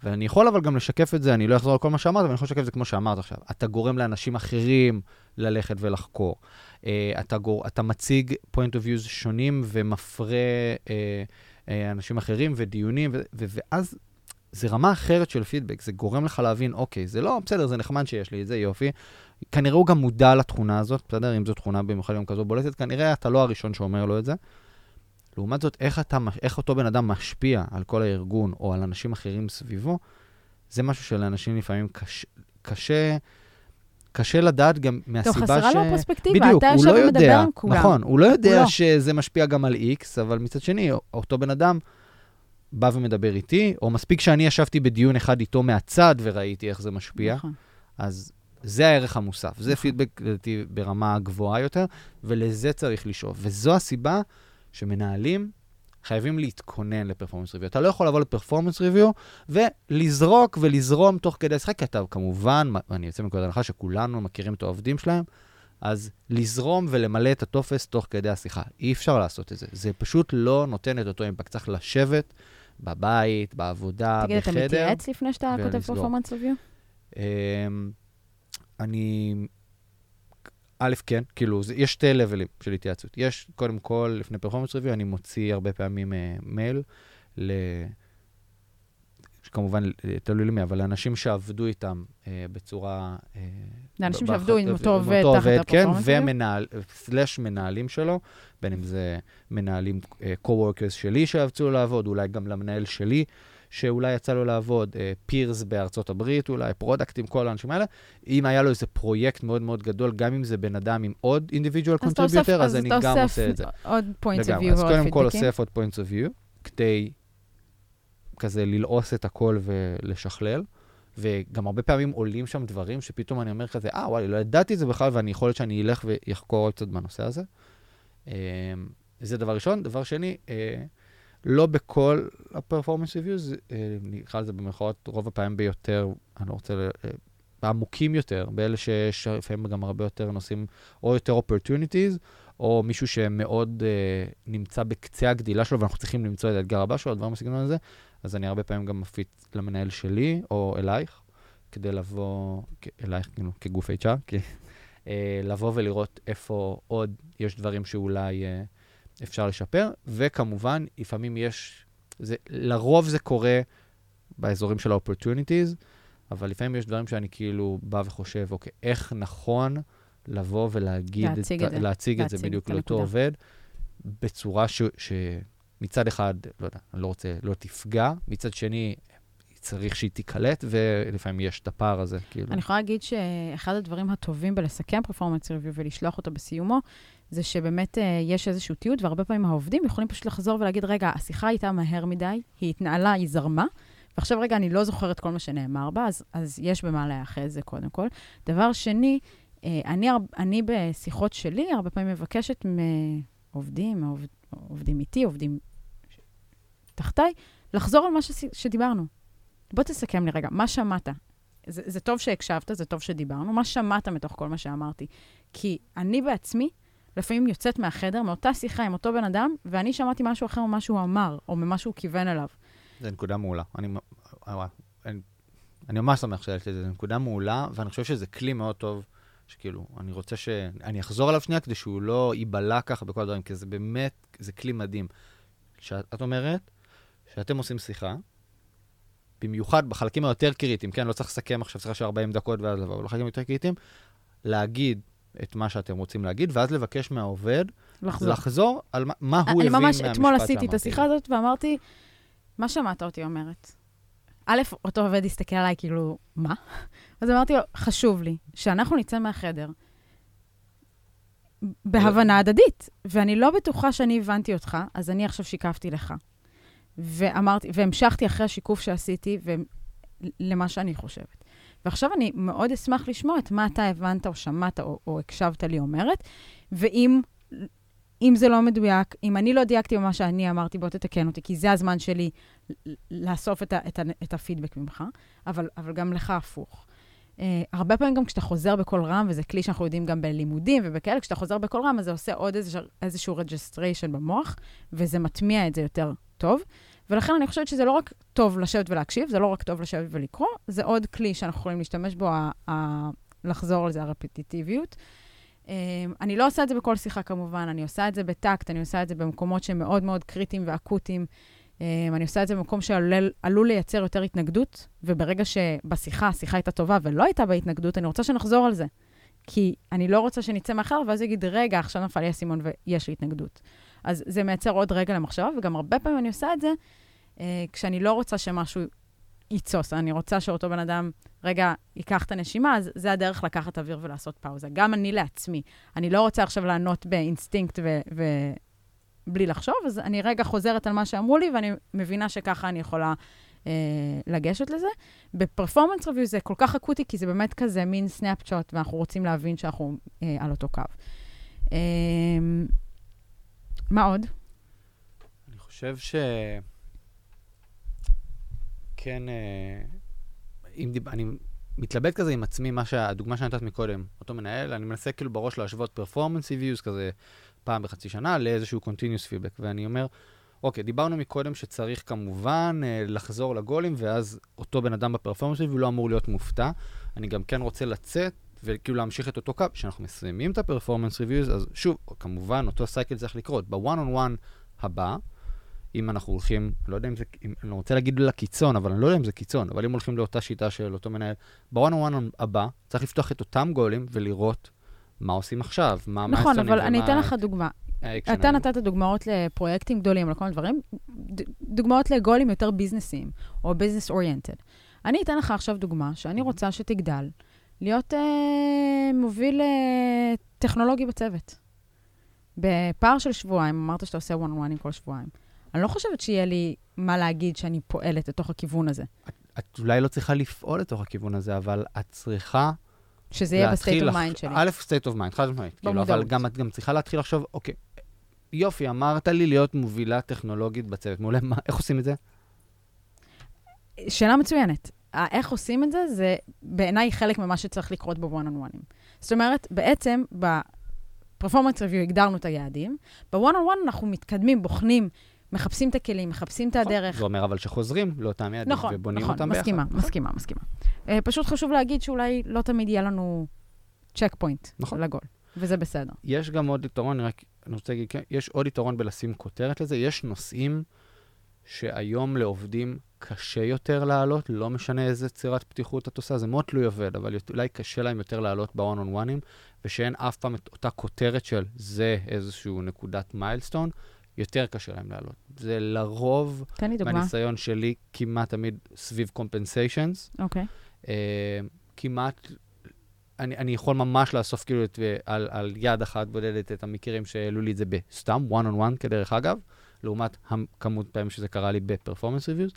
ואני יכול אבל גם לשקף את זה, אני לא אחזור על כל מה שאמרת, אבל אני יכול לשקף את זה כמו שאמרת עכשיו. אתה גורם לאנשים אחרים ללכת ולחקור. Uh, אתה, גור... אתה מציג point of views שונים ומפרה uh, uh, אנשים אחרים ודיונים, ו... ו... ואז זה רמה אחרת של פידבק, זה גורם לך להבין, אוקיי, זה לא, בסדר, זה נחמד שיש לי את זה, יופי. כנראה הוא גם מודע לתכונה הזאת, בסדר? אם זו תכונה במיוחד גם כזו בולטת, כנראה אתה לא הראשון שאומר לו את זה. לעומת זאת, איך, אתה, איך אותו בן אדם משפיע על כל הארגון או על אנשים אחרים סביבו, זה משהו שלאנשים לפעמים קש, קשה, קשה לדעת גם מהסיבה ש... טוב, חסרה לו פרספקטיבה, בדיוק, אתה יושב לא ומדבר עם כולם. נכון, הוא לא יודע כולו. שזה משפיע גם על X, אבל מצד שני, אותו בן אדם בא ומדבר איתי, או מספיק שאני ישבתי בדיון אחד איתו מהצד וראיתי איך זה משפיע, נכון. אז זה הערך המוסף. זה נכון. פידבק, לדעתי, ברמה גבוהה יותר, ולזה צריך לשאוף. וזו הסיבה שמנהלים חייבים להתכונן לפרפורמנס ריוויו. אתה לא יכול לבוא לפרפורמנס ריוויו ולזרוק ולזרום תוך כדי השיחה, כי אתה כמובן, ואני יוצא מנקודת הנחה שכולנו מכירים את העובדים שלהם, אז לזרום ולמלא את הטופס תוך כדי השיחה. אי אפשר לעשות את זה. זה פשוט לא נותן את אותו אימפקט. צריך לשבת בבית, בעבודה, תגיד, בחדר. אתה מתייעץ לפני שאתה כותב. פרפורמנס ריוויו? אמ, אני... א', כן, כאילו, זה, יש שתי לבלים של התייעצות. יש, קודם כל, לפני פרפורמנס ריוויו, אני מוציא הרבה פעמים uh, מייל ל... כמובן, תלוי למי, אבל לאנשים שעבדו איתם uh, בצורה... Uh, לאנשים באח- שעבדו עם אותו עובד תחת כן, הפרפורמנס ריוויו? ומנהל, סלאש מנהלים שלו, בין אם זה מנהלים, uh, co-workers שלי שיצאו לעבוד, אולי גם למנהל שלי, שאולי יצא לו לעבוד, פירס בארצות הברית, אולי פרודקטים, כל האנשים האלה. אם היה לו איזה פרויקט מאוד מאוד גדול, גם אם זה בן אדם עם עוד אז אתה אוסף- contributor, אז אני גם עושה את זה. עוד points of לגמרי. view אז קודם כל. אוסף עוד points of view, כדי כזה ללעוס את הכל ולשכלל. וגם הרבה פעמים עולים שם דברים שפתאום אני אומר כזה, אה, וואי, לא ידעתי את זה בכלל, ואני יכול להיות שאני אלך ויחקור עוד קצת בנושא הזה. אה, זה דבר ראשון. דבר שני, אה, לא בכל ה-performance reviews, אה, נקרא לזה במרכאות רוב הפעמים ביותר, אני לא רוצה, ל- אה, העמוקים יותר, באלה שיש לפעמים גם הרבה יותר נושאים, או יותר opportunities, או מישהו שמאוד אה, נמצא בקצה הגדילה שלו, ואנחנו צריכים למצוא את האתגר הבא שלו, דברים בסגנון הזה, אז אני הרבה פעמים גם מפיץ למנהל שלי, או אלייך, כדי לבוא, אלייך כאילו כגוף HR, כי, אה, לבוא ולראות איפה עוד יש דברים שאולי אה, אפשר לשפר, וכמובן, לפעמים יש, זה, לרוב זה קורה באזורים של ה-opportunities, אבל לפעמים יש דברים שאני כאילו בא וחושב, אוקיי, איך נכון לבוא ולהגיד, להציג ה- את זה. להציג את זה בדיוק את לאותו הנקודה. עובד, בצורה ש, שמצד אחד, לא יודע, אני לא רוצה, לא תפגע, מצד שני, צריך שהיא תיקלט, ולפעמים יש את הפער הזה, כאילו. אני יכולה להגיד שאחד הדברים הטובים בלסכם פרפורמנס ריוויו ולשלוח אותו בסיומו, זה שבאמת אה, יש איזשהו תיעוד, והרבה פעמים העובדים יכולים פשוט לחזור ולהגיד, רגע, השיחה הייתה מהר מדי, היא התנהלה, היא זרמה, ועכשיו רגע, אני לא זוכרת כל מה שנאמר בה, אז, אז יש במה להיאחז זה קודם כל. דבר שני, אה, אני, אני בשיחות שלי הרבה פעמים מבקשת מעובדים, מעובד, עובדים איתי, עובדים ש- תחתיי, לחזור על מה שס- שדיברנו. בוא תסכם לי רגע, מה שמעת? זה, זה טוב שהקשבת, זה טוב שדיברנו. מה שמעת מתוך כל מה שאמרתי? כי אני בעצמי, לפעמים יוצאת מהחדר, מאותה שיחה עם אותו בן אדם, ואני שמעתי משהו אחר ממה שהוא אמר, או ממה שהוא כיוון אליו. זו נקודה מעולה. וואי, אני, ממש שמח שהעלית את זה, זו נקודה מעולה, ואני חושב שזה כלי מאוד טוב, שכאילו, אני רוצה ש... אני אחזור עליו שנייה כדי שהוא לא ייבלע ככה בכל הדברים, כי זה באמת, זה כלי מדהים. כשאת אומרת שאתם עושים שיחה, במיוחד בחלקים היותר קריטיים, כן? לא צריך לסכם עכשיו שיחה של 40 דקות ואז לבוא, בחלקים יותר קריטיים, להגיד את מה שאתם רוצים להגיד, ואז לבקש מהעובד לחזור. לחזור על מה, מה הוא אני הבין ממש מהמשפט אתמול עשיתי את שאמרתי. השיחה הזאת ואמרתי, מה שמעת אותי אומרת? א', אותו עובד הסתכל עליי כאילו, מה? אז אמרתי לו, חשוב לי שאנחנו נצא מהחדר בהבנה הדדית, ואני לא בטוחה שאני הבנתי אותך, אז אני עכשיו שיקפתי לך. ואמרתי, והמשכתי אחרי השיקוף שעשיתי ו... למה שאני חושבת. ועכשיו אני מאוד אשמח לשמוע את מה אתה הבנת או שמעת או, או הקשבת לי אומרת, ואם אם זה לא מדויק, אם אני לא דייקתי במה שאני אמרתי, בוא תתקן אותי, כי זה הזמן שלי לאסוף את, ה, את, ה, את הפידבק ממך, אבל, אבל גם לך הפוך. Uh, הרבה פעמים גם כשאתה חוזר בקול רם, וזה כלי שאנחנו יודעים גם בלימודים ובכאלה, כשאתה חוזר בקול רם, אז זה עושה עוד איזשהו, איזשהו registration במוח, וזה מטמיע את זה יותר טוב. ולכן אני חושבת שזה לא רק טוב לשבת ולהקשיב, זה לא רק טוב לשבת ולקרוא, זה עוד כלי שאנחנו יכולים להשתמש בו, ה- ה- לחזור על זה, הרפטיטיביות. Um, אני לא עושה את זה בכל שיחה כמובן, אני עושה את זה בטקט, אני עושה את זה במקומות שהם מאוד מאוד קריטיים ואקוטיים. Um, אני עושה את זה במקום שעלול לייצר יותר התנגדות, וברגע שבשיחה, השיחה הייתה טובה ולא הייתה בה התנגדות, אני רוצה שנחזור על זה. כי אני לא רוצה שנצא מאחר, ואז יגיד, רגע, עכשיו נפל לי האסימון ויש לי התנגדות. אז זה מייצר עוד רגע למחשבה, וגם הרבה פעמים אני עושה את זה כשאני לא רוצה שמשהו יתסוס. אני רוצה שאותו בן אדם, רגע, ייקח את הנשימה, אז זה הדרך לקחת אוויר ולעשות פאוזה. גם אני לעצמי. אני לא רוצה עכשיו לענות באינסטינקט ו... ו... בלי לחשוב, אז אני רגע חוזרת על מה שאמרו לי, ואני מבינה שככה אני יכולה אה, לגשת לזה. בפרפורמנס ריוויו זה כל כך אקוטי, כי זה באמת כזה מין סנאפצ'וט, ואנחנו רוצים להבין שאנחנו אה, על אותו קו. אה, מה עוד? אני חושב ש... כן, אה, אם דיב... אני מתלבט כזה עם עצמי, מה שהדוגמה שנתת מקודם, אותו מנהל, אני מנסה כאילו בראש להשוות פרפורמנס reviews כזה פעם בחצי שנה לאיזשהו continuous feedback, ואני אומר, אוקיי, דיברנו מקודם שצריך כמובן אה, לחזור ל-goalים, ואז אותו בן אדם ב-performance review לא אמור להיות מופתע. אני גם כן רוצה לצאת וכאילו להמשיך את אותו קו, כשאנחנו מסיימים את ה-performance reviews, אז שוב, כמובן, אותו cycle צריך לקרות. בוואן און וואן הבא, אם אנחנו הולכים, לא יודע אם זה, אם, אני רוצה להגיד לקיצון, אבל אני לא יודע אם זה קיצון, אבל אם הולכים לאותה שיטה של אותו מנהל, בוואן וואן הבא, צריך לפתוח את אותם goalים ולראות מה עושים עכשיו, מה נכון, אבל אני אתן לך דוגמה. אתה נתת דוגמאות לפרויקטים גדולים, לכל מיני דברים, דוגמאות ל-goalים יותר businessים, או business oriented. אני אתן לך עכשיו דוגמה שאני רוצה שתגדל, להיות אה, מוביל אה, טכנולוגי בצוות. בפער של שבועיים, אמרת שאתה עושה one on one כל שבועיים. אני לא חושבת שיהיה לי מה להגיד שאני פועלת לתוך הכיוון הזה. את, את אולי לא צריכה לפעול לתוך הכיוון הזה, אבל את צריכה... שזה יהיה ב-state of mind שלי. א', state of mind, חד משמעית. כאילו, אבל גם, את גם צריכה להתחיל לחשוב, אוקיי, יופי, אמרת לי להיות מובילה טכנולוגית בצוות. מעולה, מה, איך עושים את זה? שאלה מצוינת. איך עושים את זה, זה בעיניי חלק ממה שצריך לקרות בוואן און וואנים. זאת אומרת, בעצם, בפרפורמנס רביו הגדרנו את היעדים, בוואן און וואן אנחנו מתקדמים, בוחנים, מחפשים את הכלים, מחפשים את נכון. הדרך. זה אומר אבל שחוזרים לאותם יעדים נכון, ובונים נכון, אותם מסכימה, ביחד. מסכימה, מסכימה, מסכימה. Uh, פשוט חשוב להגיד שאולי לא תמיד יהיה לנו checkpoint נכון. ל-goal, וזה בסדר. יש גם עוד יתרון, אני רק אני רוצה להגיד, כן, יש עוד יתרון בלשים כותרת לזה, יש נושאים שהיום לעובדים קשה יותר להעלות, לא משנה איזה צורת פתיחות את עושה, זה מאוד תלוי עובד, אבל אולי קשה להם יותר להעלות ב-one on oneים, ושאין אף פעם את אותה כותרת של זה איזשהו נקודת milestone, יותר קשה להם להעלות. זה לרוב, מהניסיון שלי, כמעט תמיד סביב compensations. אוקיי. Uh, כמעט, אני, אני יכול ממש לאסוף כאילו את, על, על יד אחת בודדת את המקרים שהעלו לי את זה בסתם, one on one כדרך אגב, לעומת כמות פעמים שזה קרה לי בפרפורמנס ריוויוז.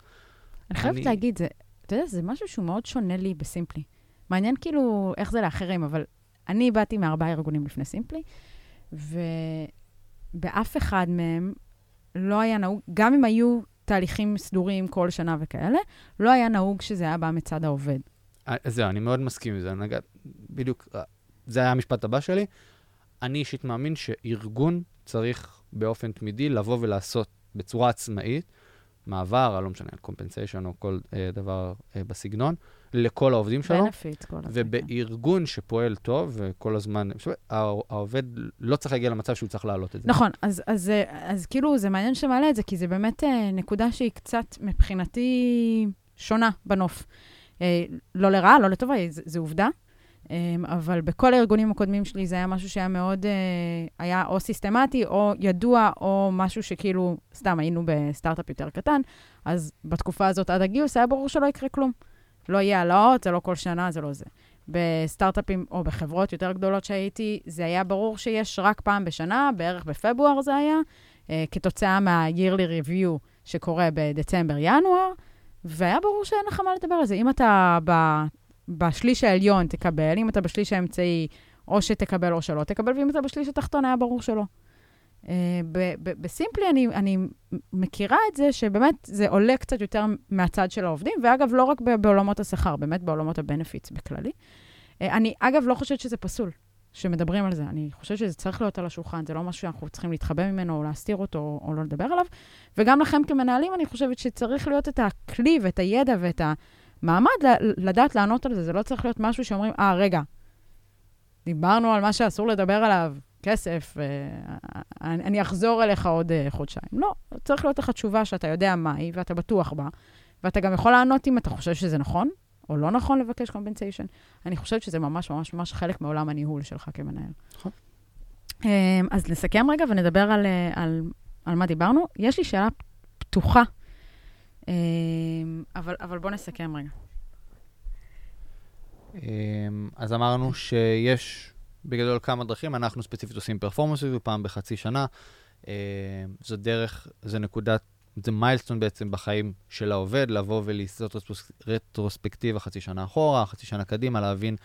אני חייבת להגיד, זה, אתה יודע, זה משהו שהוא מאוד שונה לי בסימפלי. מעניין כאילו איך זה לאחרים, אבל אני באתי מארבעה ארגונים לפני סימפלי, ובאף אחד מהם לא היה נהוג, גם אם היו תהליכים סדורים כל שנה וכאלה, לא היה נהוג שזה היה בא מצד העובד. אה, זהו, אני מאוד מסכים עם זה. נגע, בדיוק, אה, זה היה המשפט הבא שלי. אני אישית מאמין שארגון צריך באופן תמידי לבוא ולעשות בצורה עצמאית מעבר, לא משנה, compensation או כל אה, דבר אה, בסגנון, לכל העובדים שלו. benefit, כל הזמן. ובארגון שפועל טוב וכל הזמן, העובד לא צריך להגיע למצב שהוא צריך להעלות את זה. נכון, אז, אז, אז, אז כאילו זה מעניין שאתה מעלה את זה, כי זה באמת אה, נקודה שהיא קצת מבחינתי שונה בנוף. אה, לא לרעה, לא לטובה, זו עובדה. אמ, אבל בכל הארגונים הקודמים שלי זה היה משהו שהיה מאוד, אה, היה או סיסטמטי, או ידוע, או משהו שכאילו, סתם היינו בסטארט-אפ יותר קטן, אז בתקופה הזאת עד הגיוס היה ברור שלא יקרה כלום. לא יהיה העלאות, זה לא כל שנה, זה לא זה. בסטארט-אפים או בחברות יותר גדולות שהייתי, זה היה ברור שיש רק פעם בשנה, בערך בפברואר זה היה, אה, כתוצאה מה-yearly review שקורה בדצמבר-ינואר, והיה ברור שאין לך מה לדבר על זה. אם אתה בשליש העליון תקבל, אם אתה בשליש האמצעי, או שתקבל או שלא תקבל, ואם אתה בשליש התחתון, היה ברור שלא. Uh, בסימפלי אני, אני מכירה את זה שבאמת זה עולה קצת יותר מהצד של העובדים, ואגב, לא רק בעולמות השכר, באמת בעולמות הבנפיטס בכללי. Uh, אני, אגב, לא חושבת שזה פסול, שמדברים על זה. אני חושבת שזה צריך להיות על השולחן, זה לא משהו שאנחנו צריכים להתחבא ממנו, או להסתיר אותו, או, או לא לדבר עליו. וגם לכם כמנהלים, אני חושבת שצריך להיות את הכלי ואת הידע ואת ה... מעמד לדעת לענות על זה, זה לא צריך להיות משהו שאומרים, אה, רגע, דיברנו על מה שאסור לדבר עליו, כסף, אה, אני, אני אחזור אליך עוד אה, חודשיים. לא, צריך להיות לך תשובה שאתה יודע מהי ואתה בטוח בה, ואתה גם יכול לענות אם אתה חושב שזה נכון או לא נכון לבקש קומפנסיישן. אני חושבת שזה ממש ממש ממש חלק מעולם הניהול שלך כמנהל. נכון. אמ, אז נסכם רגע ונדבר על, אה, על, על מה דיברנו. יש לי שאלה פתוחה אבל, אבל בוא נסכם רגע. אמ, אז אמרנו שיש בגדול כמה דרכים, אנחנו ספציפית עושים פרפורמנס ריוויו פעם בחצי שנה. אמ, זו דרך, זו נקודת, זה מיילסטון בעצם בחיים של העובד, לבוא ולעשות רטרוספקטיבה חצי שנה אחורה, חצי שנה קדימה, להבין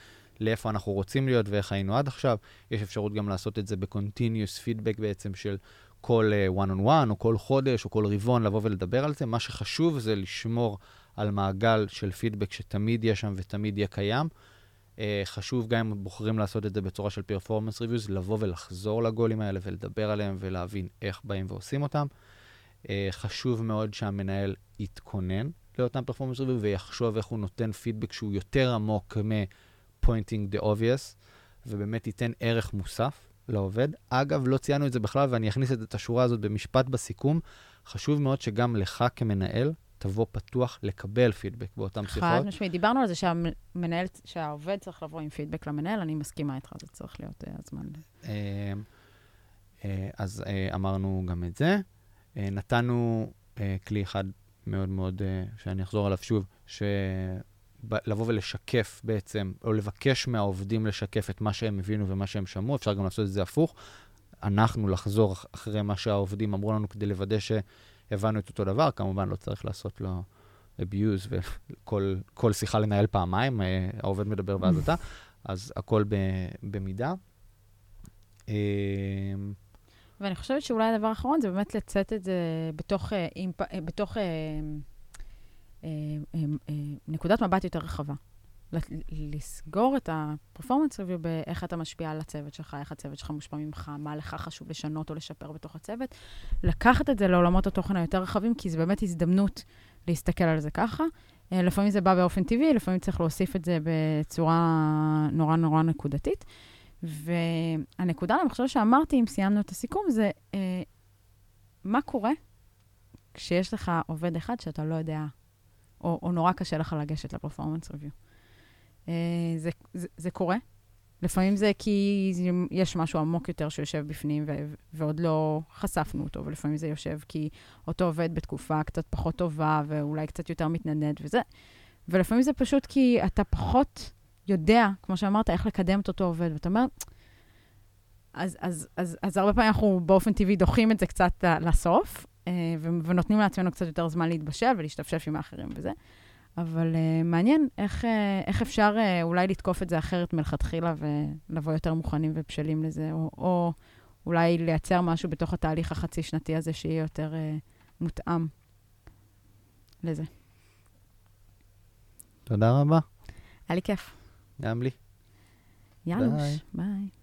לאיפה אנחנו רוצים להיות ואיך היינו עד עכשיו. יש אפשרות גם לעשות את זה ב-continuous feedback בעצם של כל one on one, או כל חודש, או כל רבעון, לבוא ולדבר על זה. מה שחשוב זה לשמור על מעגל של פידבק שתמיד יהיה שם ותמיד יהיה קיים. Uh, חשוב גם אם בוחרים לעשות את זה בצורה של פרפורמנס ריוויוז, לבוא ולחזור לגולים האלה ולדבר עליהם ולהבין איך באים ועושים אותם. Uh, חשוב מאוד שהמנהל יתכונן לאותם פרפורמנס ריוויוז ויחשוב איך הוא נותן פידבק שהוא יותר עמוק מ-pointing the obvious, ובאמת ייתן ערך מוסף לעובד. אגב, לא ציינו את זה בכלל, ואני אכניס את השורה הזאת במשפט בסיכום. חשוב מאוד שגם לך כמנהל תבוא פתוח לקבל פידבק באותן שיחות. חד משמעית. דיברנו על זה שהמנהל, שהעובד צריך לבוא עם פידבק למנהל, אני מסכימה איתך, זה צריך להיות uh, הזמן. Uh, uh, אז uh, אמרנו גם את זה. Uh, נתנו uh, כלי אחד מאוד מאוד, uh, שאני אחזור עליו שוב, ש... לבוא ולשקף בעצם, או לבקש מהעובדים לשקף את מה שהם הבינו ומה שהם שמעו, אפשר גם לעשות את זה הפוך. אנחנו לחזור אחרי מה שהעובדים אמרו לנו כדי לוודא שהבנו את אותו דבר, כמובן לא צריך לעשות לו abuse וכל שיחה לנהל פעמיים, אה, העובד מדבר ואז אתה, אז הכל במידה. אמ, ואני חושבת שאולי הדבר האחרון זה באמת לצאת את זה בתוך, אה, אה, בתוך נקודת מבט יותר רחבה. לסגור את הפרפורמנס ריוויו באיך אתה משפיע על הצוות שלך, איך הצוות שלך מושפע ממך, מה לך חשוב לשנות או לשפר בתוך הצוות. לקחת את זה לעולמות התוכן היותר רחבים, כי זו באמת הזדמנות להסתכל על זה ככה. לפעמים זה בא באופן טבעי, לפעמים צריך להוסיף את זה בצורה נורא נורא נקודתית. והנקודה, חושבת שאמרתי, אם סיימנו את הסיכום, זה אה, מה קורה כשיש לך עובד אחד שאתה לא יודע או, או נורא קשה לך לגשת לפרפורמנס ריוויו. Uh, זה, זה, זה קורה. לפעמים זה כי יש משהו עמוק יותר שיושב בפנים ו- ועוד לא חשפנו אותו, ולפעמים זה יושב כי אותו עובד בתקופה קצת פחות טובה ואולי קצת יותר מתנדנד וזה. ולפעמים זה פשוט כי אתה פחות יודע, כמו שאמרת, איך לקדם את אותו עובד, ואתה אומר, אז, אז, אז, אז הרבה פעמים אנחנו באופן טבעי דוחים את זה קצת לסוף, אה, ונותנים לעצמנו קצת יותר זמן להתבשל ולהשתפשף עם האחרים וזה. אבל uh, מעניין איך, uh, איך אפשר uh, אולי לתקוף את זה אחרת מלכתחילה ולבוא יותר מוכנים ובשלים לזה, או, או אולי לייצר משהו בתוך התהליך החצי-שנתי הזה שיהיה יותר uh, מותאם לזה. תודה רבה. היה לי כיף. גם לי. יאללה, ביי. ביי.